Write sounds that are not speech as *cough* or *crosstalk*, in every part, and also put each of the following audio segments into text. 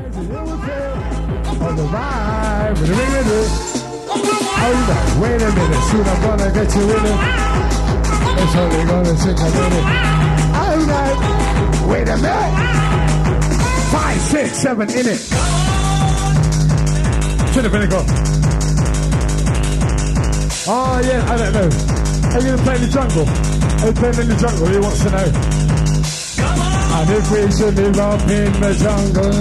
On the vibe, with the ring with it. Hold on, wait a minute, soon I'm gonna get you in it. It's only gonna take a minute. On, wait a minute. Five, six, seven in it. To the pinnacle. Oh yeah, I don't know. Are you gonna play in the jungle? Are you playing in the jungle? He wants to know. And if we should live up in the jungle.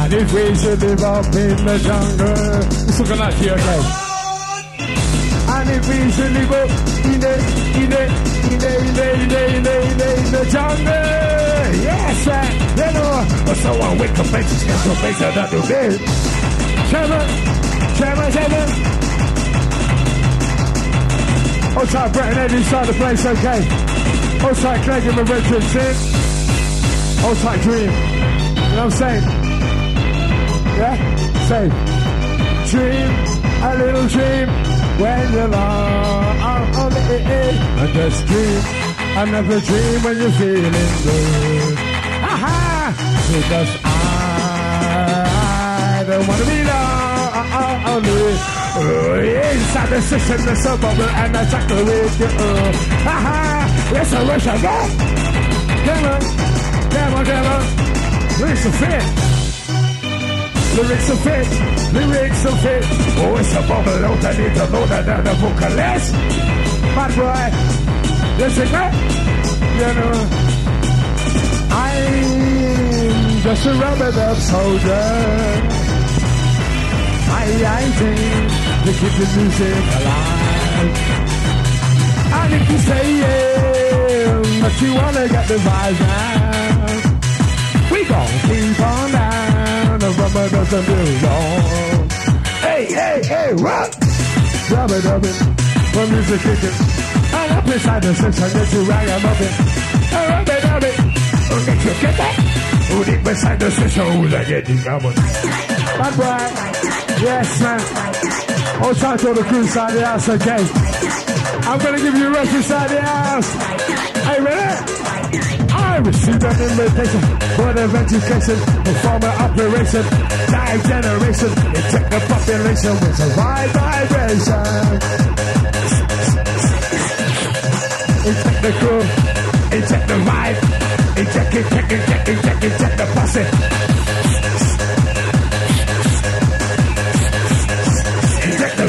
And if we should live up in the jungle. It's looking like you, okay? And if we should live up in the, in the, in the, in the, in the, in the, in the, in the jungle. Yes, sir. You uh, know, but someone wake up and just get to face another day. Trevor, Trevor, Trevor. Outside Brett and Eddie inside the place, okay. Outside Craig and Richardson. Outside Dream. You know what I'm saying? Yeah? Say. Dream, a little dream. When you're long on the edge. And just dream. Another dream when you're feeling good. Aha! Because I don't want to be lonely. Uh, inside the there's a bubble and a chocolate with you. Uh, yes, I wish I got. Come on, come on, come on. Lyrics are fit. Lyrics are fit. Lyrics are fit. Oh, it's a bubble out. I need to know that I'm the vocalist. Bad boy. Listen, man. You know, I'm just a rubber soldier. I, I think to keep the music alive. And if you say yeah, but you wanna get the vibes now, we gon' keep on down. The rubber doesn't do wrong. Hey, hey, hey, rock! Rubber dubbing, the music kicking. And up inside the system, get you ragamuffin. Rubber dubbing, okay, you get that? Who deep inside the system, who's that getting coming? Bad boy, yes man. Hold tight to the crew inside the house, okay? I'm gonna give you a rest inside the house. I received an invitation for an education, performer operation, time generation, inject the population with a wide vibration. Inject the crew, inject the vibe, inject, inject, inject, inject, inject the posse.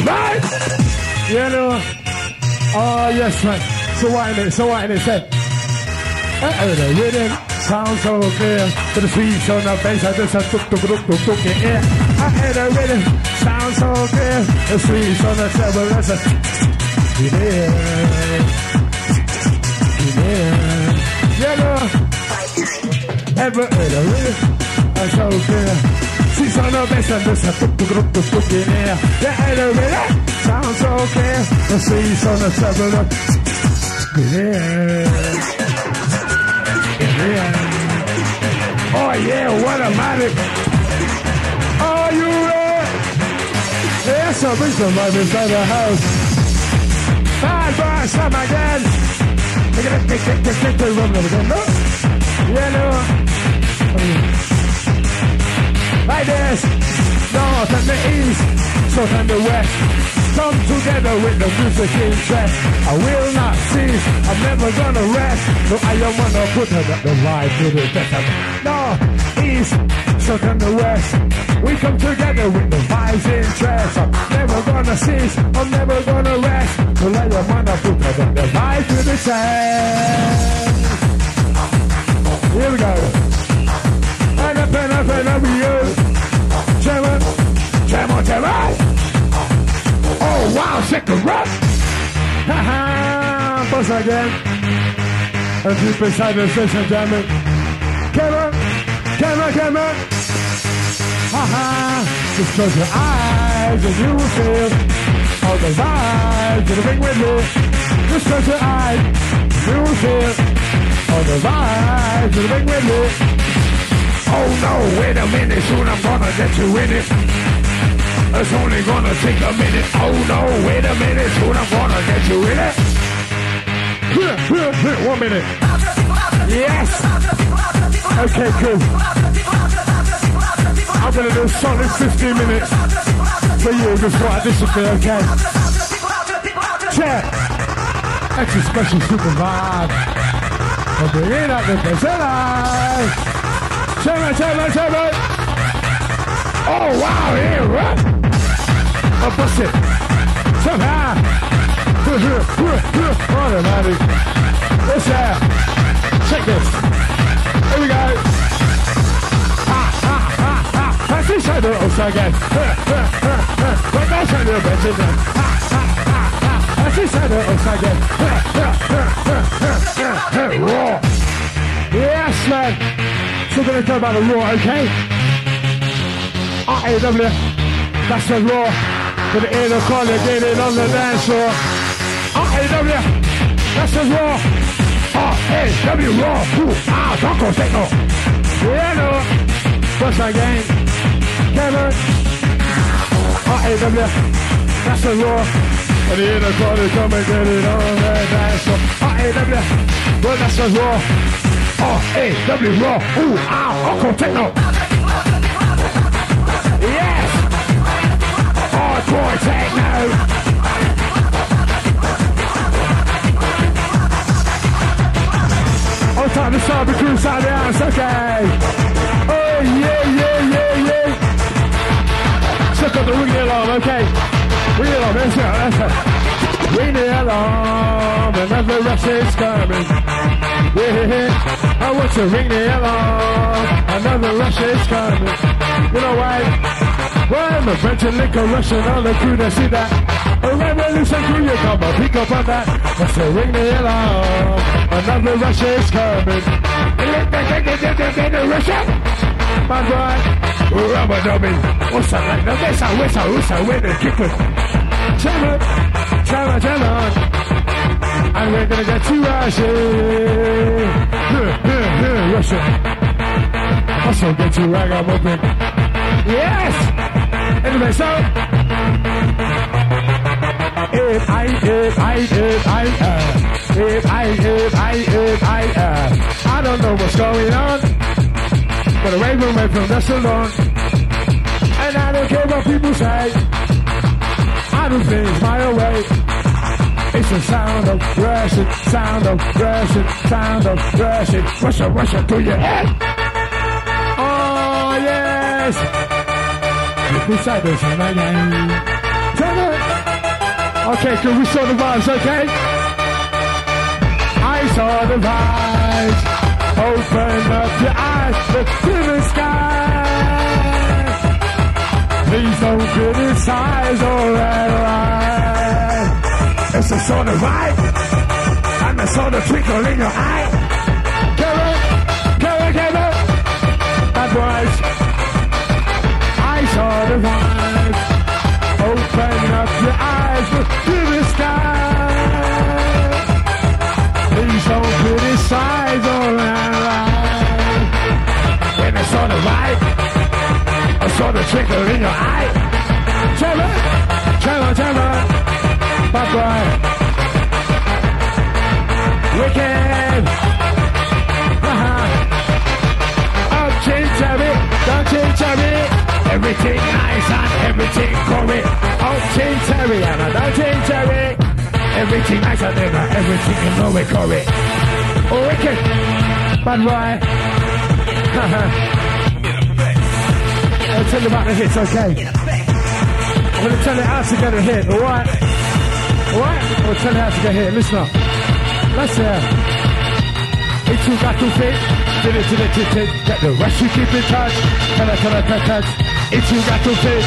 right? You know? Oh, yes, man. So what in it? So what in it? Say, uh-oh, the rhythm sounds so clear. To the sweet on the bass, I just a tuk tuk tuk tuk tuk in air. I hear the rhythm sounds so clear. The sweet on the treble, that's a... Yeah. Yeah. You know? Ever heard the rhythm? That's so clear. She's on the bass and there's a tuk tuk tuk tuk tuk in here. Yeah, elevator sounds okay. The she's on the treble. Yeah. Yeah. Oh yeah, what a magic. Are you ready? Bring some love inside the house. Bad boy, some again. It, take it, take it, take it, run again. No? Yeah, no like this. North and the east, south and the west. Come together with the music interest. I will not cease, I'm never gonna rest. No, I don't wanna put her the vibe to the best. North, east, south and the west. We come together with the vibes interest. I'm never gonna cease, I'm never gonna rest. So I don't wanna put her the vibe to the chest. Here we go. And up and up and up you. Trevor, Trevor, Trevor. Oh, wow, cigarette. Ha ha, buzz again. And deep beside the station, damn it. Kevin, Kevin, Kevin. Ha ha, just close your eyes and you will feel all the vibes of the ring with you. Just close your eyes, you will feel all the vibes of the ring with you. Oh no, wait a minute, soon I'm gonna get you in it. It's only gonna take a minute. Oh no, wait a minute, soon I'm gonna get you in it. *laughs* One minute. Yes. Okay, cool. I'm gonna do a solid 15 minutes for you before I disappear, okay? Check. Extra special super vibe. I'm bringing up the best. Check it, check it, check it. Oh, wow, yeah, right. I'll bust it. Somehow. Automatic. What's that? Check this. Here we go. Ha, ha, ha, ha. That's the shadow of again. But that's a little bit in there. Ha, ha, ha, ha. That's the shadow of again. Raw. Yes, man. So we're going to talk about the raw, okay? R-A-W. That's the raw. For the inner corner, get it on the dance floor. R-A-W. That's the raw. R-A-W raw. Ooh, ah, Taco Techno. Yeah, no. What's that game? Kevin. R-A-W. That's the raw. For the inner corner, come and get it on the dance floor. R-A-W. Well, that's the raw. R-A-W raw. Ooh, ah, Taco Techno. Yes. Hardcore techno. On time to start the cruise of the house, okay. Oh, yeah, yeah, yeah, yeah. Check out the ring alarm, okay. Ring alarm, that's it, that's it. Ring the alarm, another rush is coming. Yeah, I want to ring the alarm, another rush is coming. You know why? Well, the French and liquor rushing on the crew, they see that. A revolution crew, you come and pick up on that. Let's ring the alarm, another rush is coming. Russia, my boy, rubber. What's that like? Wish I wish I win and kick it. Jam it, jam it, jam it. And we're gonna get you rushing. Here, here, here, rushing. Also get you ragamuffin. Yes! If I, if I, if I, uh, if I, if I, if I, uh, I don't know what's going on, but away from away from the salon, and I don't care what people say, I do things my way. It's the sound of rushing, sound of rushing, sound of rushing, rushing, rushing to your head. Oh yes, this, Turn it. Okay, good. We saw the vibes, okay? I saw the vibes. Open up your eyes, look to the skies. Please don't criticize or analyze. It's a sort of vibe, and a saw the twinkle in your eye. Kevin, Kevin, Kevin, that was. Open up your eyes to the sky. Please don't criticize or analyze. When I saw the light, I saw the twinkle in your eye. Trevor, Trevor, Trevor, bye bye. Wicked. Uh-huh. Oh, chin cherry, don't chin cherry. Everything nice and everything correct. Oh, chin cherry and I don't chin cherry. Everything nice and never everything know it correct. Oh, wicked. Bad boy. *laughs* I'll tell you about the hits, okay? I'm going to tell you how to get a hit, alright? Alright? I'll tell you how to get a hit. Listen up. Let's hear. It's all got to fit. It. Get the rest you keep in touch. Can I, can I, can I, touch? It's to fit.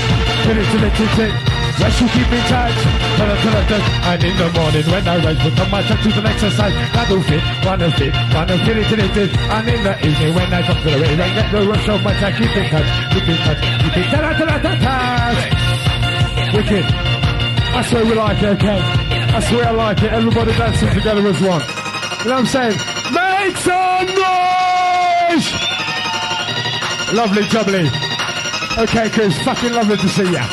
Did it, did it, did it. Rest you keep in touch. I, I? And in the morning when I rise, put on my touch to an exercise. That will fit, wanna fit, wanna fit it, did it, did. And in the evening when I come to the rain, I get the rush of my time. Keep in touch, keep in touch, keep in touch. I, can I, touch? Wicked. That's where we like it, okay? That's where I like it. Everybody dancing together as one. You know what I'm saying? Make some noise! Lovely jubbly. Okay, Chris, fucking lovely to see ya.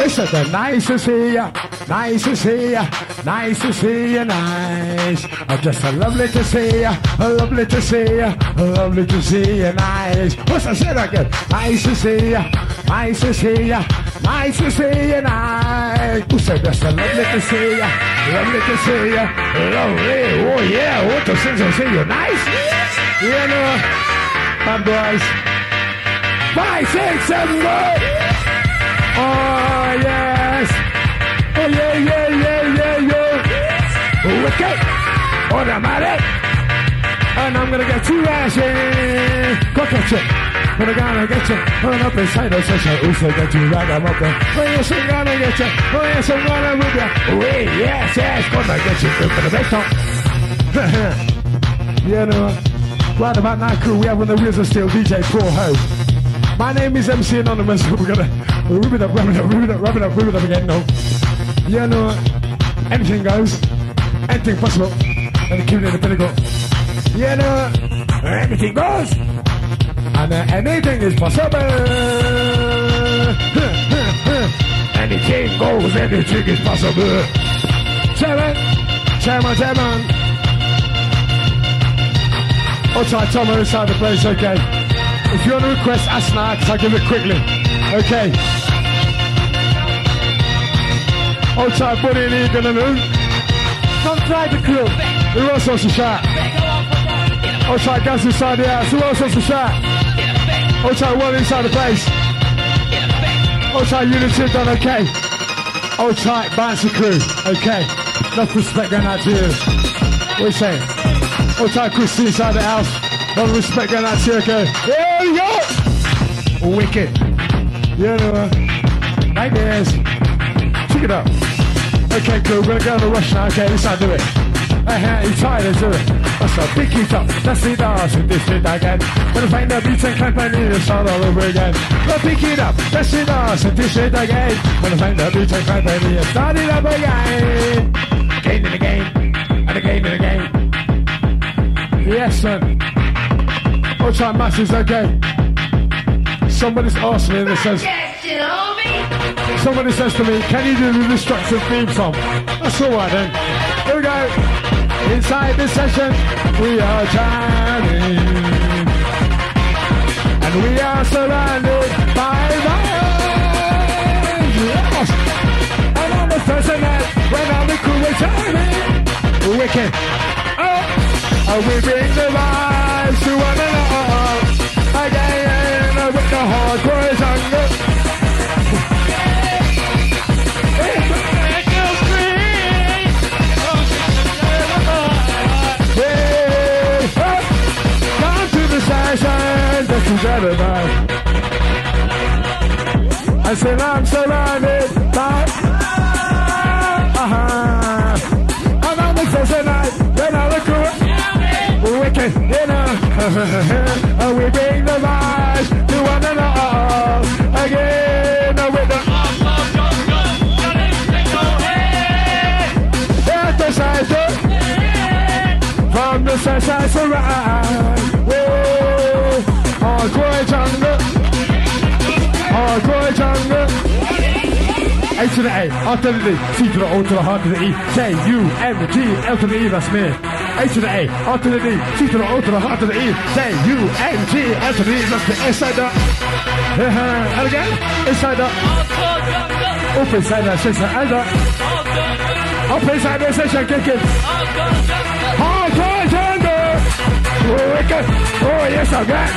It's a nice to see ya, nice to see ya, Nice to see you, nice. Oh, just a lovely to see you, a lovely to see you, a lovely to see you, nice. What's I said again? Nice to see you, nice to see you, nice to see you, nice. Who said just a lovely to see you, lovely to see you, lovely. Oh yeah, what the sense of see you, nice. You know, my boys. Five, six, seven, eight. Oh yes. Oh yeah, yeah, yeah, yeah, yeah. Wicked. Automatic. And I'm gonna get you rashing. Go catch it. But I'm gonna get you. Run up inside the session. Also get you right I'm up there. Oh yes, I'm gonna get you. Oh yes, I'm gonna whip you. Oh yes, yes, gonna get you. For the best time. *laughs* you know. Right about now, crew, we have on the wheels of steel DJ Paul Ho. My name is MC Anonymous. *laughs* We're gonna rip it up, rip it up, rip it up, rip it up, rip it up again. No, Yeah, no, anything goes, anything possible, and keep it in the pinnacle. Yeah, no, anything goes, and uh, anything is possible. *laughs* anything goes, anything is possible. Seven, seven. I'll try Tom inside the place, okay? If you want to request Asna, because I'll give it quickly. Okay. I'll try Buddy Egan and who? Come try the crew. Who else wants to shout? I'll try Gaz inside the house. Who else wants to shout? I'll try one inside the place. I'll try Unity done okay. I'll try Bouncy crew. Okay. Enough respect going out to you. What are you saying? I'll try Christy inside the house. All respect going out to you, okay? Here we go! Wicked. You know, like this. Check it out. Okay, cool. We're gonna go on a rush now. Okay, let's not do it. Uh-huh, you tired, let's do it. That's a big it up. That's the dance and this shit again. Gonna find the beats and need to start all over again. Go pick it up. That's the dance and this shit again. Gonna find the beats and and need to start it up again. Again and again. And again and again. Yes, son. Try masses, okay? Somebody's asked me and it says, somebody says to me, can you do the destructive theme song? That's all right then. Here we go. Inside this session, we are jamming. And we are surrounded by vibes. Yes. And on the Thursday night, when all the crew is jamming. Wicked. Oh. And we bring the vibes to one another. The hardcore jungle. Together now. I said I'm surrounded by uh-huh. I'm the Thursday night, then I look around. Wicked, you know. The side side surround. Whoa, hardcore jungle, hardcore jungle. A to the A, after the D, C to the O to the heart to the E, K, U, M, G, L to the E, that's me. A to the A, after the D, C to the O to the heart to the E, K, U, M, G, L to the E, that's the inside. Uh-huh. And again, inside the. Up inside the session, and the. Up inside the session, kick it. Hardcore. Oh, wicked. Oh, yes, I got.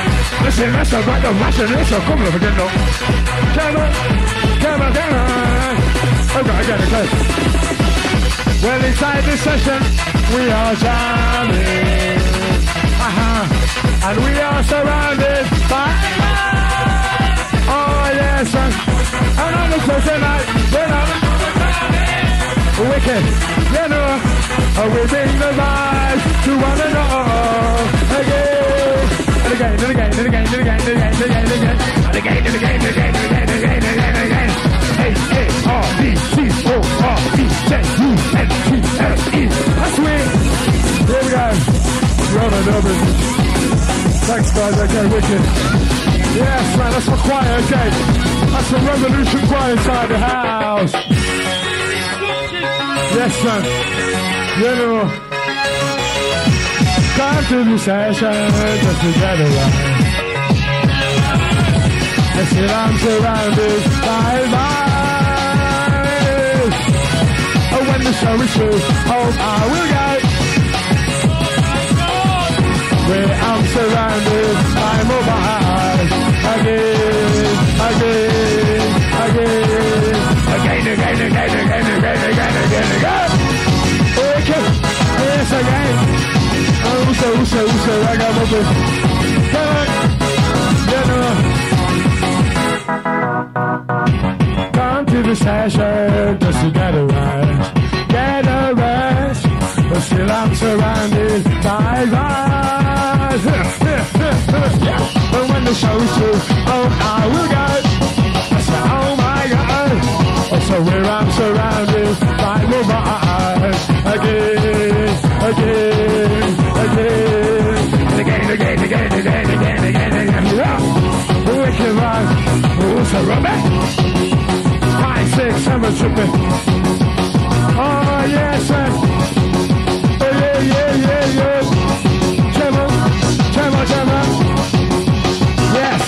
Listen, that's about the master. Listen, come on, again, no. Come on, come on, come on. Okay, I got it, okay. Well, inside this session, we are jamming. Uh-huh. And we are surrounded by... Oh, yes, and, and on the Thursday night, we're not... Wicked, you know, uh, we bring the vibes it again, Here we go. Thanks, guys. Okay, wicked. Yes, man, that's the choir, okay. That's the revolution choir inside the house. Yes, man. General. Come to the session, just to get. I said I'm surrounded by lies. Oh, when the show is through, oh, I will go. Where I'm surrounded by mobiles. Again, again, again. Again, again, again, again, again, again, again, again. Okay, yes, again. Oh, so, so, so, I got my session just to get a rest, get a rest. But still I'm surrounded by lies. *laughs* but when the show's through, oh, I will go. I say, oh my God. Oh, so where I'm surrounded by lies. Again, again, again. Again, again, again, again, again, again, again. Yeah. Wicked man, who's a rubber? Seven, tripping. Oh, yes, sir. Oh, yeah, yeah, yeah, yeah. Trevor, Trevor, Trevor. Yes.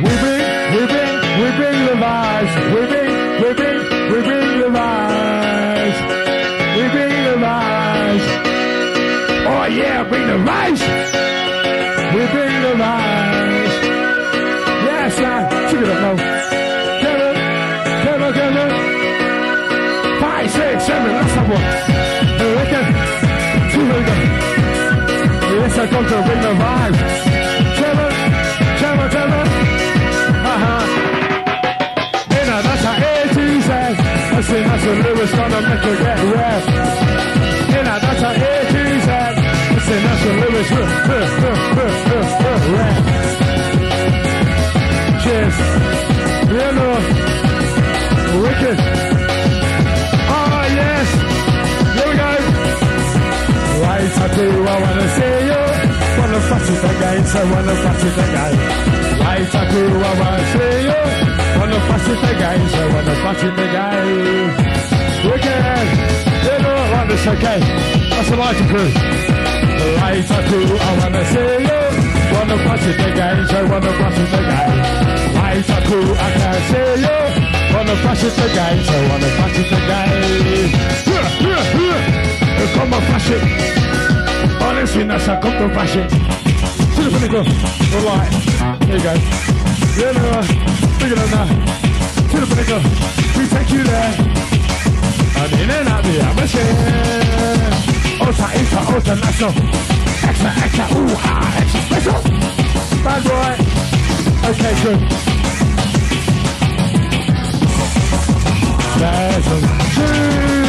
We bring, we bring, we bring the vibes. We bring, we bring, we bring the vibes. We bring the vibes. Oh, yeah, bring the vibes. We bring the vibes. Yes, man. Check it up now. We go. Yes, I come to bring the vibe. Kevin, Kevin, Kevin. Uh-huh. You know, that's how A to Z. I that's a lyrics gonna make you get red. You know, that's how A to Z. I that's a lyrics, so wanna fuss it again. Right, I do, I wanna see you. Wanna fuss it again, so wanna fuss it again. Wicked. You know, right, it's okay. That's crew. Right, I do, I wanna see you. Wanna fuss it again, so wanna fuss it again. Right, I do, I can't see you. Wanna fuss it again, so wanna fuss it again. Come on, fuss it. Honestly, that's how come to fuss it. To the. All right. There you go. Yeah, no, bigger than that. To the pinnacle. We take you there. And in and out the atmosphere. Ultra, ultra, national. Extra, extra, ooh, ah, extra special. Bad boy. Okay, good. There's a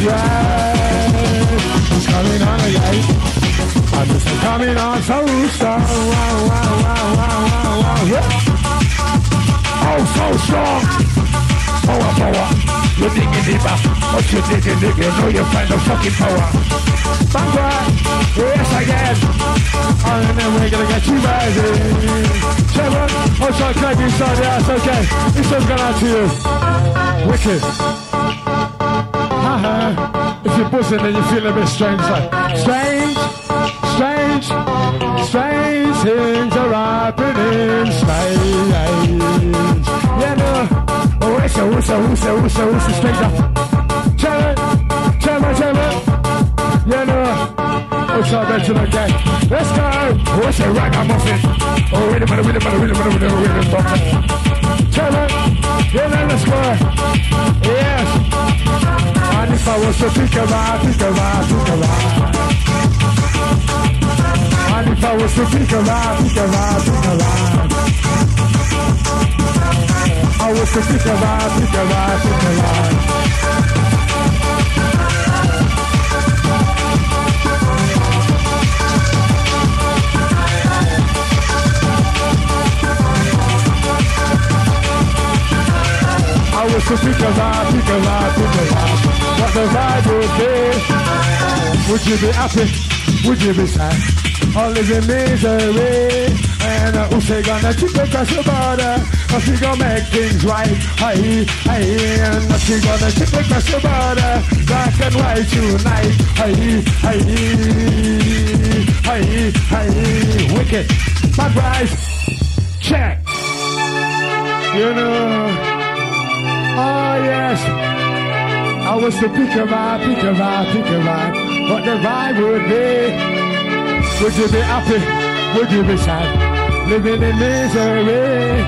It's coming on again. I'm just coming on so strong. Yeah. Oh, so strong. Power, power. You're you digging, nigga? You know you find power. Yes. And then we're gonna get. Trevor, I'll. Yeah, okay. This one's out to you. Wicked. You're buzzing and you feel a bit strange, like strange, strange, strange things are happening. Strange. Yeah, no. Oh, it's a whistle, whistle, whistle, whistle, whistle, stranger. Trevor, Trevor, Trevor. Yeah, no. What's up, there to the gang? Let's go. Oh, What's it, ragamuffin? Oh, wait a minute, wait a minute, wait a minute, wait a minute, wait a minute. Trevor, yeah, no, let's go. Yes. And if I was to think about, think about, think about. And if I was to think about, think about, think about. I was to think about, think about, think about. I was to what the vibe would be. Would you be happy? Would you be sad? All live in misery. And uh, who's they gonna keep across the border? Nothing gonna make things right. Hey, hey, and nothing gonna keep across the border. Black and white tonight. Hey, hey, hey, hey, wicked. Bad rise. Check. You know. Oh yes. I was to pick a vibe, pick a vibe, pick a vibe. What the vibe would be. Would you be happy? Would you be sad? Living in misery.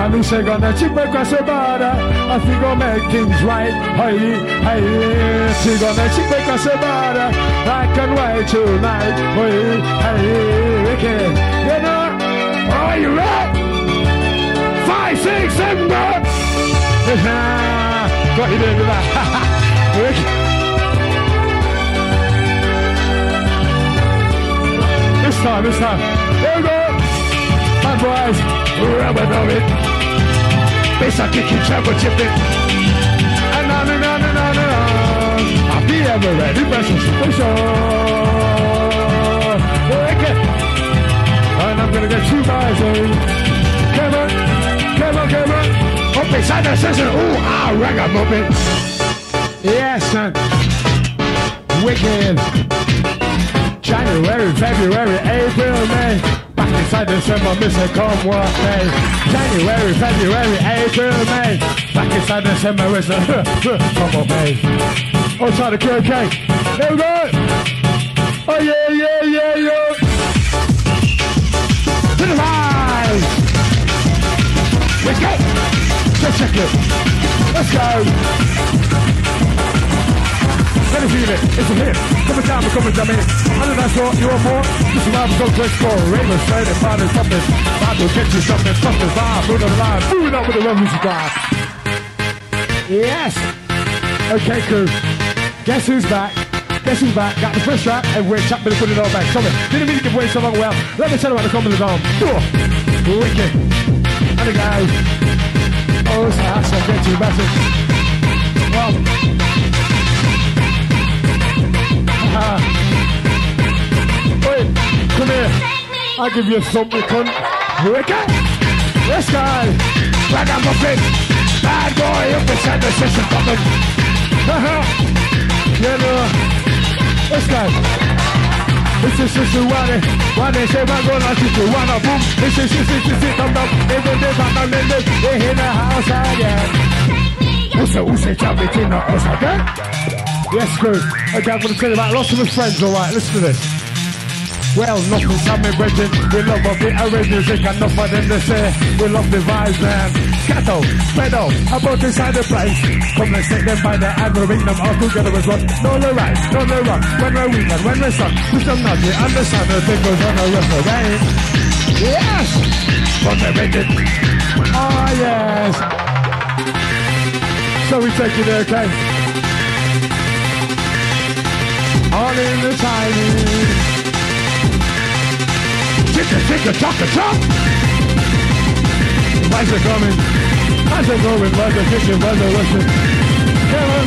And who's gonna chip across the border? I think I'll make things right. Hey, hey, she gonna chip across the border. Black and white tonight. Hey, hey, okay. You know, are you ready? Five, six, seven, go! What you doing This time, this time. Here we go. Bad boys. Dub it. Bass I kick you, treble chip it. And on and on and on and on. I'll be ever ready, special special. Okay. And I'm gonna get guys in. Come on, come on, come on. Session. Ooh, ah. Yes, son. Wicked. January, February, April, May. Back inside December, Mr. Come what May. January, February, April, May. Back inside December, Mr. Come what May. Oh, try the cake. Here we go. Oh, yeah, yeah, yeah, yeah. To the rise. Let's go. Let's check it. Let's go. Let me feel it. It's a hit. Coming down, we're coming down in. Under that short, you're a four. Just a rhyme, go to explore. Raven, straight and find something. Vibe will get you something. Something vibe. On the line. Move it ah, up with the revolution drive. Ah. Yes. Okay, crew. Guess who's back? Guess who's back? Got the first track and we're chopping and putting it all back. Come on. Didn't mean to give away so long. Well, let me tell you about the the arm. Wicked. And the guys. Oh, it's. I'll get you massive. Well, here. I'll give you a something, cunt. Wicked. This guy. Ragamuffin. Bad boy up inside the session coming. you know. This guy. This is just a one. One day say man go like this to one up boom. This is just this is it dum dum. They go they back down they they in the house again. The who's the champion in the house again? Yes, crew. Okay, I'm to tell you about lots of my friends, alright? Listen to this. Well, nothing's coming, brethren. We love a bit of red music and nothing them to say. We love the vibes, man. Scatto, pedo, about inside the place. Come let's take them by the hand, we ring them all together as one. No, the right, no, the wrong. When we're weak and when we're strong. Push them not, you understand the thing goes on the of the Yes! From the brethren. Oh, yes. So we take it there, okay? all in the timing. Tick a tick a tock a tock. Why's coming? How's it going? Why's it kicking? Why's it rushing? Come on,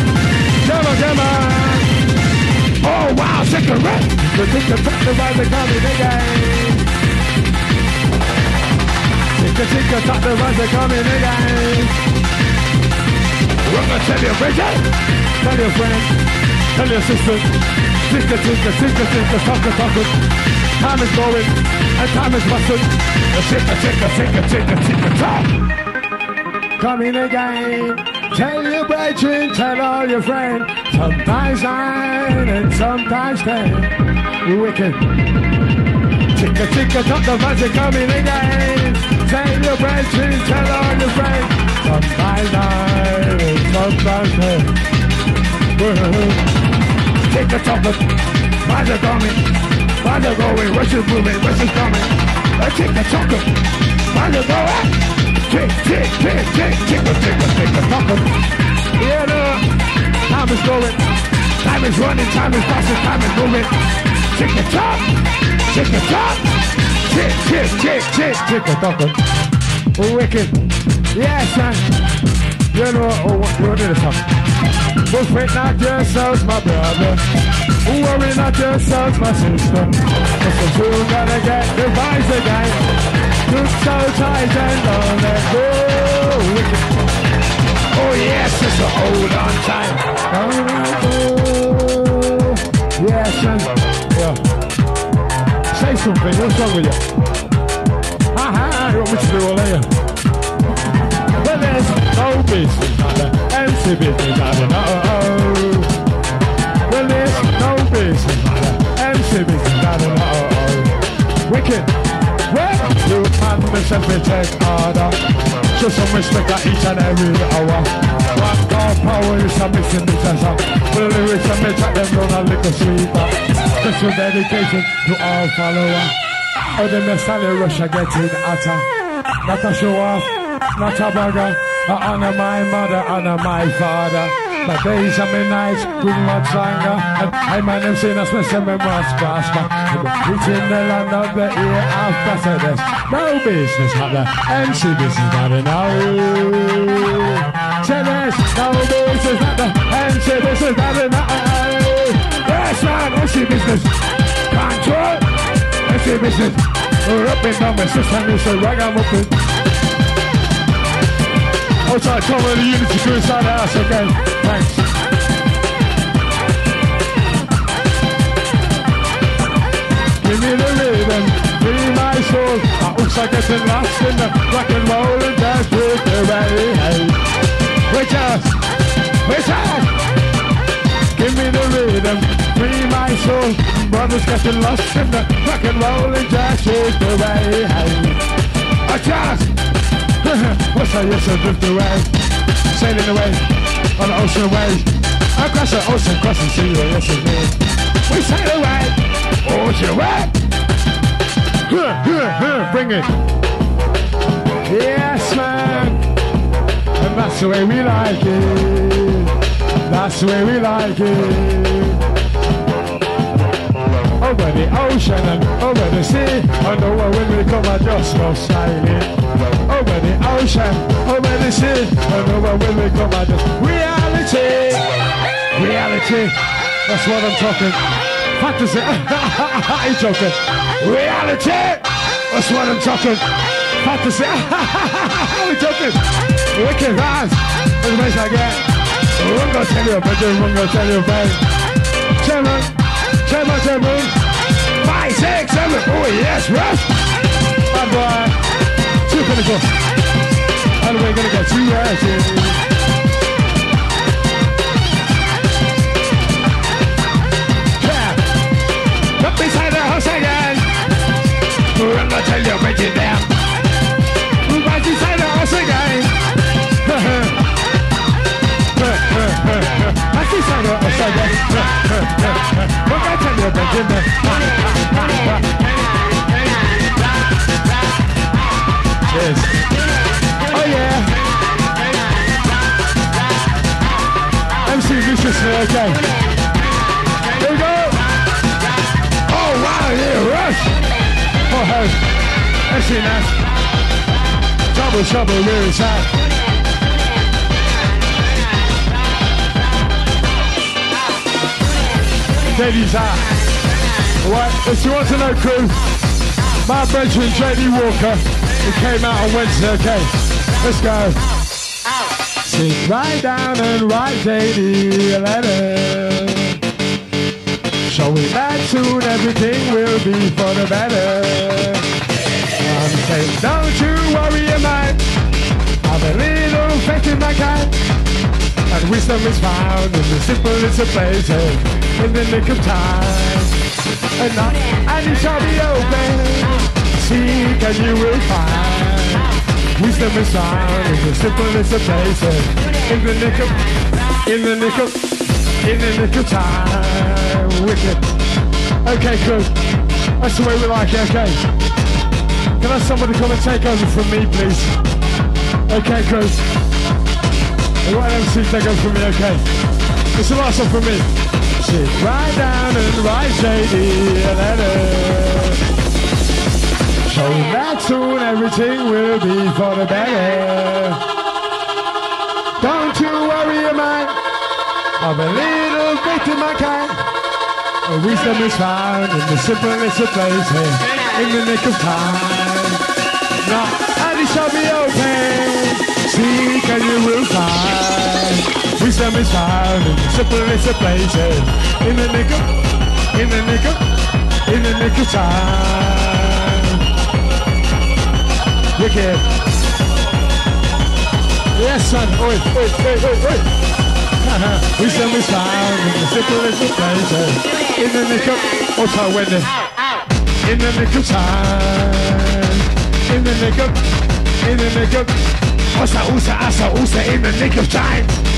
come on, come on. Oh wow, cigarette. The tick a tock, the why's it coming again? Tick a tick a tock, the why's it coming again? We're gonna tell you, Bridget. Tell your friend. Tell your sister. Tinker, tinker, tinker, tinker, sucker, sucker. Time is going, and time is busting. Tinker, tinker, tinker, tinker, tinker, talk. Coming again. Tell your brethren, tell all your friends. Sometimes nine and sometimes ten. We Wicked. Tinker, tinker, talk, the magic coming again. Tell your brethren, tell all your friends. Sometimes nine and sometimes ten take the chocolate. Why's coming? Why's it going? Rush is moving, rush is coming. I take the chocolate. Why's it going? Tick, tick, tick, tick, tick, tick, tick, tick the. Yeah, no. Time is going. Time is running, time is passing, time is moving. Tick the top. Tick the top. Tick, tick, tick, tick, tick the chocolate. Wicked. Yes, man. You know, oh, you know this song. But fret not yourselves, my brother. Worry not yourselves, my sister. Cause soon gonna get the vibes again. Look so tight and don't let go. Oh yes, it's a hold on time. Oh, yes, man. Yeah. Say something. What's wrong with you? Ha ha. You want me to do all that? Well, there's no business, a empty business, don't know. Well, there's no business, a empty business, don't know. Wicked. Well, you and myself will take order. Show some respect at each and every hour. One God power is a missing the treasure. The lyrics and me track them down a little sweeter. Special dedication to all followers. Oh, the mess and the rush are getting hotter. Not a show off, not a bagger. I honor my mother, honor my father. My days and my nights bring much anger. And I man them saying that's my seven months prosper. Reaching the land of the after so there's no business not the MC business enough. Say there's no business not the MC business enough. Yes man, MC business. Control. MC business. We're up down my system is a ragamuffin. I'll try to cover the unity crew inside the house again. Thanks. Give me the rhythm, free my soul. I also getting lost in the rock and roll and dance with the. Hey. Wait up, wait up. Give me the rhythm, free my soul. Brothers getting lost in the rock and roll and dance with the. Hey. I just What's that? Yes, I drift away, sailing away on the ocean wave. Across the ocean, crossing sea, yes, it is. We sail away, ocean way. Huh, huh, huh, Bring it. Yes, man. And that's the way we like it. That's the way we like it over the ocean and over the sea. I know when we come, I just go sailing. Over the ocean, over the sea. I know when we come, I just reality, reality. That's what I'm talking. Fantasy. *laughs* He's joking. Reality. That's what I'm talking. Fantasy. *laughs* We're joking. Wicked guys. That's the best I get. I'm gonna tell you, but I'm gonna tell you, babe. Chairman. Chairman, chairman. Five, six, seven. Oh, yes, rush. Bad boy. Two pinnacle. And we're to get two rushes. Yeah. Up beside the house going to tell you, break it down. Beside the house again. I see side of side of What I tell you Benjamin Yes Oh yeah. MC Viciously, okay Here we go. Oh wow, yeah, rush. Oh hey. MC Nash Trouble, trouble, really sad. Ladies out. Right, if you want to know crew, my brethren JD Walker, he came out on Wednesday, okay? Let's go. Sit right down and write JD a letter. Showing that soon everything will be for the better. I'm saying, don't you worry mind. Have a little faith in my kind. And wisdom is found in the simplest of places, in the nick of time. And, not, and it shall be open. Seek and you will find. Wisdom is found in the simplest of places, in the nick of, in the nick of, in the nick of time. Wicked. Okay, good. That's the way we like it. Okay. Can I have somebody come and take over from me, please? Okay, good. The right MC take over from me, okay? It's the last one from me. Sit right down and write JD a letter. So that soon everything will be for the better. Don't you worry, man. I'm a little bit in my kind. Wisdom is found in the simplest of places, in the nick of time. Now, and it shall be okay. Seek and you will find. Wisdom is found in the simplest of places, in the nick of, in the nick of, in the nick of time. Wicked. Yes, son. Oi, oi, oi, oi, oi. Wisdom is found in the simplest of places, in the nick of, what's our Wendy? In the nick of time. In the nick of, in the nick of, Osa, usa, asa, usa, in the nick of time.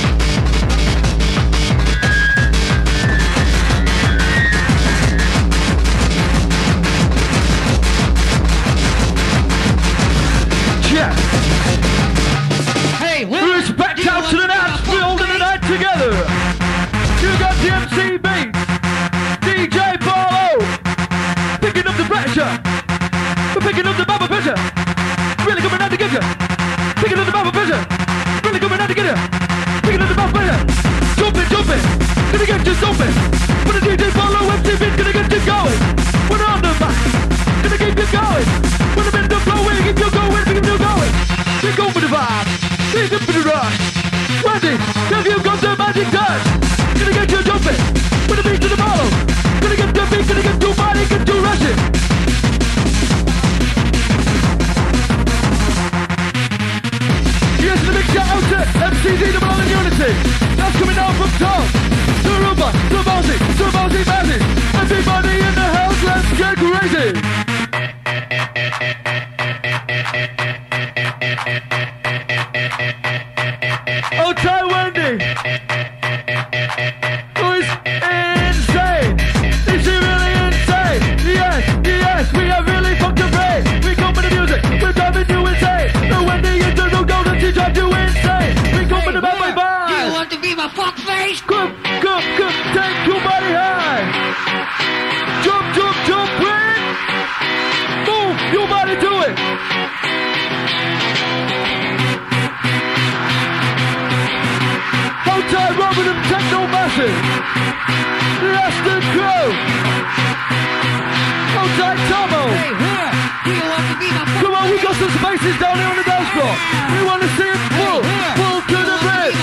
Some spaces down here on the dance floor. We want to see it full, full to the brim.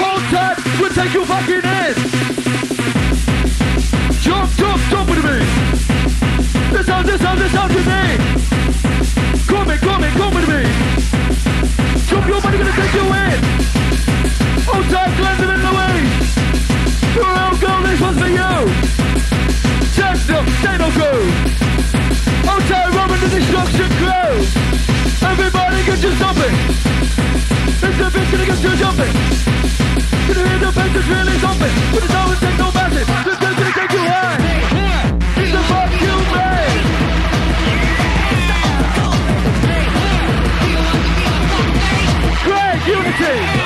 Hold tight, we'll take you fucking in. Jump, jump, jump with me. This out, this out, this out to me. Come in, come in, come with me. Jump, your money gonna take you in. Hold tight, cleanse them in the way. Own goal, this one's for you. Check them, they don't go. Outside Robin the destruction Everybody get you jumping. It's the bitch gonna get you jumping. Gonna hear the bass is really thumping. But it's always take no massive. This is gonna take you high. It's the fuck you made. Great unity.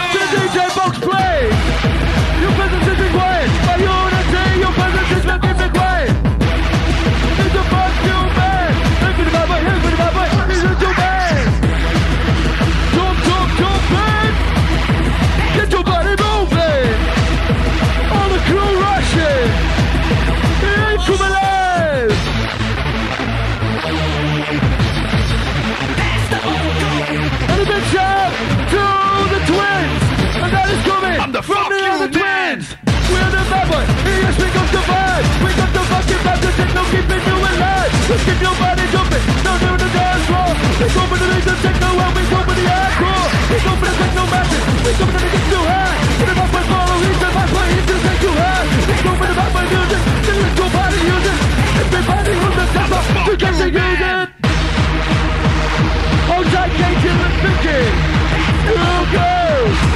Keep your body jumping. Down there on the dance floor. We go for the laser techno and we go for the hardcore. We go for the techno matches. We go for the get too high. For the the take you high. We go for the music. Let your body use it. Everybody on the top of to get use it. Hold tight, Katie and. Here goes.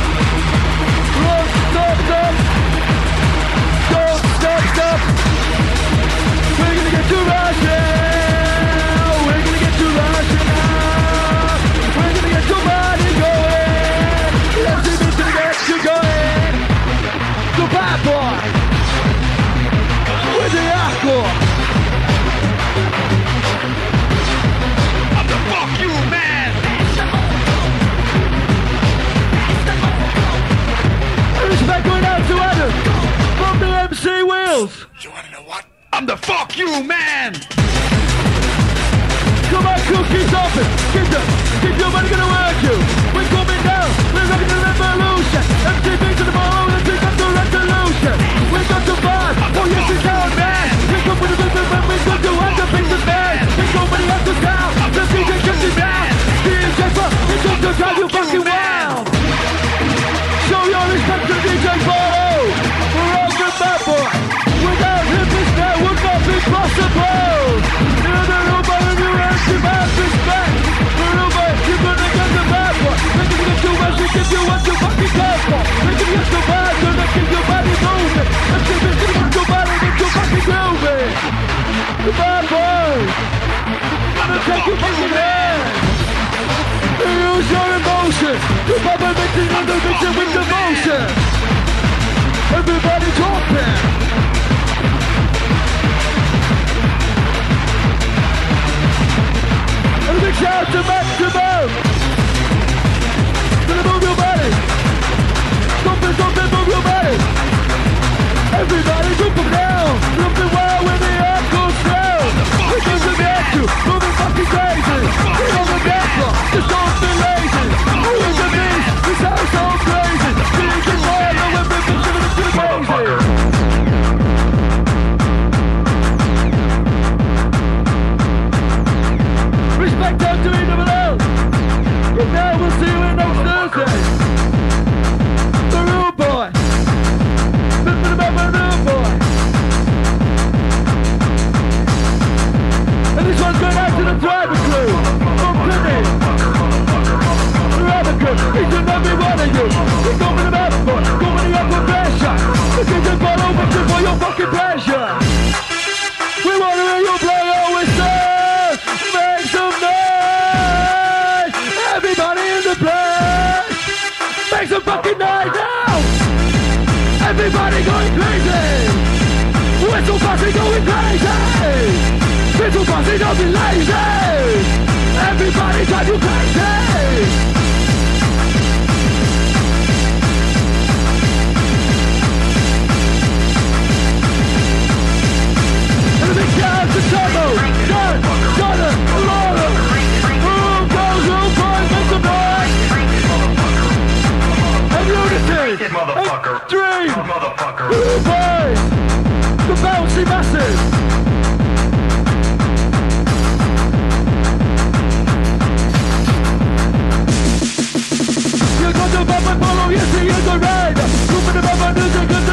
Skills. You wanna know what? I'm the fuck you man. Come on, cookies open. Get up. Get your money gonna work you. We're coming down. We're rocking the revolution. MTV to the ball. Let's pick up the resolution. We got the vibe. Oh yes, we can, man. We come with the rhythm and we got to end up in the band. There's so many up to town. The DJ gets it down. DJ Fuck, it's just to drive you fucking Boy. Gonna take you fucking hand. Use your emotion. The bubble mixing on the mixing with devotion. Everybody talking. And big shout to Maximum. cause he don't be lazy. Everybody drive you crazy. Down to trouble, done, goes, boy? And unity, and dream. The bouncy masses? follow, yes, he is the. Group in the river, news are good.